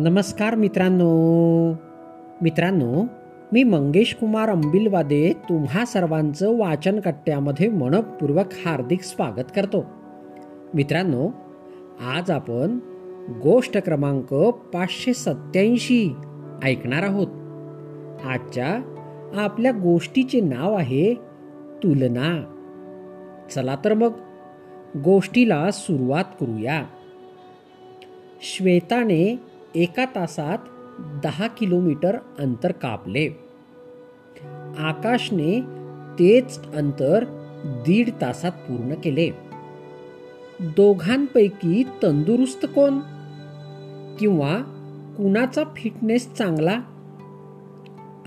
नमस्कार मित्रांनो. मित्रांनो मी मंगेश कुमार अंबिलवादे तुम्हा सर्वांचं वाचन कट्ट्यामध्ये मनपूर्वक हार्दिक स्वागत करतो. मित्रांनो आज आपण गोष्ट क्रमांक पाचशे सत्याऐंशी ऐकणार आहोत. आजच्या आपल्या गोष्टीचे नाव आहे तुलना. चला तर मग गोष्टीला सुरुवात करूया. श्वेताने एका तासात दहा किलोमीटर अंतर कापले. आकाशने तेच अंतर दीड तासात पूर्ण केले. दोघांपैकी तंदुरुस्त कोण? किंवा कुणाचा फिटनेस चांगला?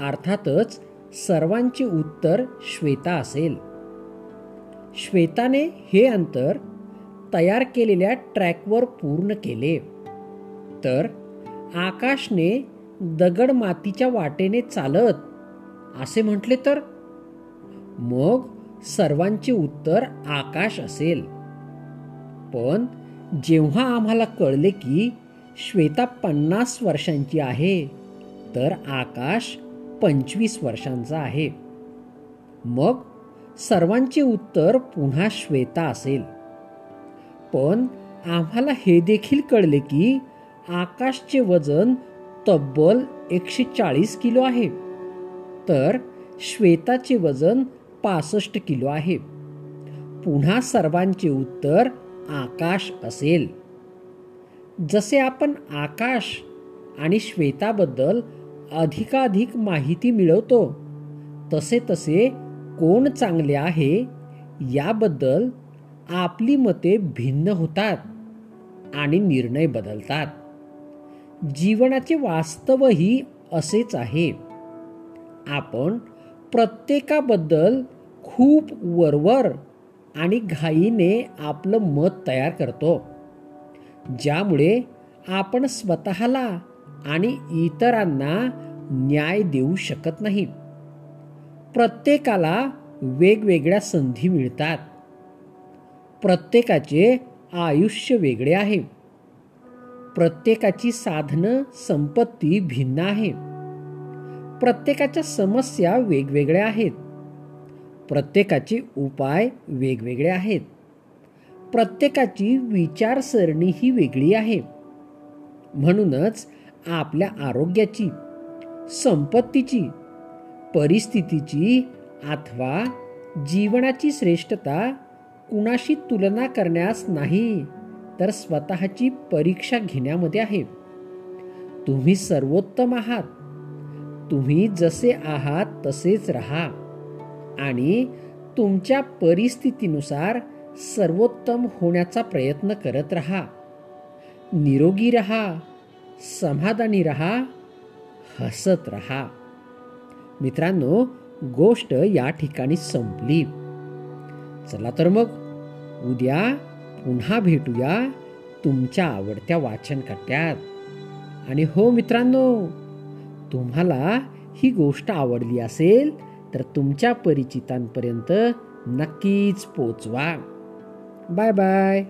अर्थातच सर्वांचे उत्तर श्वेता असेल. श्वेताने हे अंतर तयार केलेल्या ट्रॅकवर पूर्ण केले. तर आकाशने दगड मातीच्या वाटेने चालत. असे म्हटले तर? मग सर्वांचे उत्तर आकाश असेल. पण जेव्हा आम्हाला कळले की श्वेता पन्नास वर्षांची आहे तर आकाश पंचवीस वर्षांचा आहे. मग सर्वांचे उत्तर पुन्हा श्वेता असेल. पण आम्हाला हे देखील कळले की आकाशचे वजन तब्बल एकशे चाळीस किलो आहे. तर श्वेताचे वजन पासष्ट किलो आहे. पुन्हा सर्वांचे उत्तर आकाश असेल. जसे आपण आकाश आणि श्वेताबद्दल अधिकाधिक माहिती मिळवतो तसे तसे कोण चांगले आहे याबद्दल आपली मते भिन्न होतात आणि निर्णय बदलतात. जीवनाचे वास्तवही असेच आहे. आपण प्रत्येकाबद्दल खूप वरवर आणि घाईने आपलं मत तयार करतो. ज्यामुळे आपण स्वतःला आणि इतरांना न्याय देऊ शकत नाही. प्रत्येकाला वेगवेगळ्या संधी मिळतात. प्रत्येकाचे आयुष्य वेगळे आहे. प्रत्येकाची साधनं संपत्ती भिन्न आहे प्रत्येकाच्या समस्या वेगवेगळ्या आहेत. प्रत्येकाचे उपाय वेगवेगळे आहेत. प्रत्येकाची विचारसरणी ही वेगळी आहे. म्हणूनच आपल्या आरोग्याची संपत्तीची परिस्थितीची अथवा जीवनाची श्रेष्ठता कुणाशी तुलना करण्यास नाही. तर स्वतःची परीक्षा घेण्यामध्ये आहे. तुम्ही सर्वोत्तम आहात. तुम्ही जसे आहात तसेच राहा. आणि तुमच्या परिस्थितीनुसार सर्वोत्तम होण्याचा प्रयत्न करत राहा. निरोगी रहा. समाधानी रहा. हसत रहा. मित्रांनो गोष्ट या ठिकाणी संपली. चला तर मग उद्या पुन्हा भेटूया तुमच्या आवडत्या वाचन कट्ट्यात आणि हो मित्रांनो तुम्हाला ही गोष्ट आवडली असेल तर तुमच्या परिचितांपर्यंत नक्कीच पोचवा. Bye bye.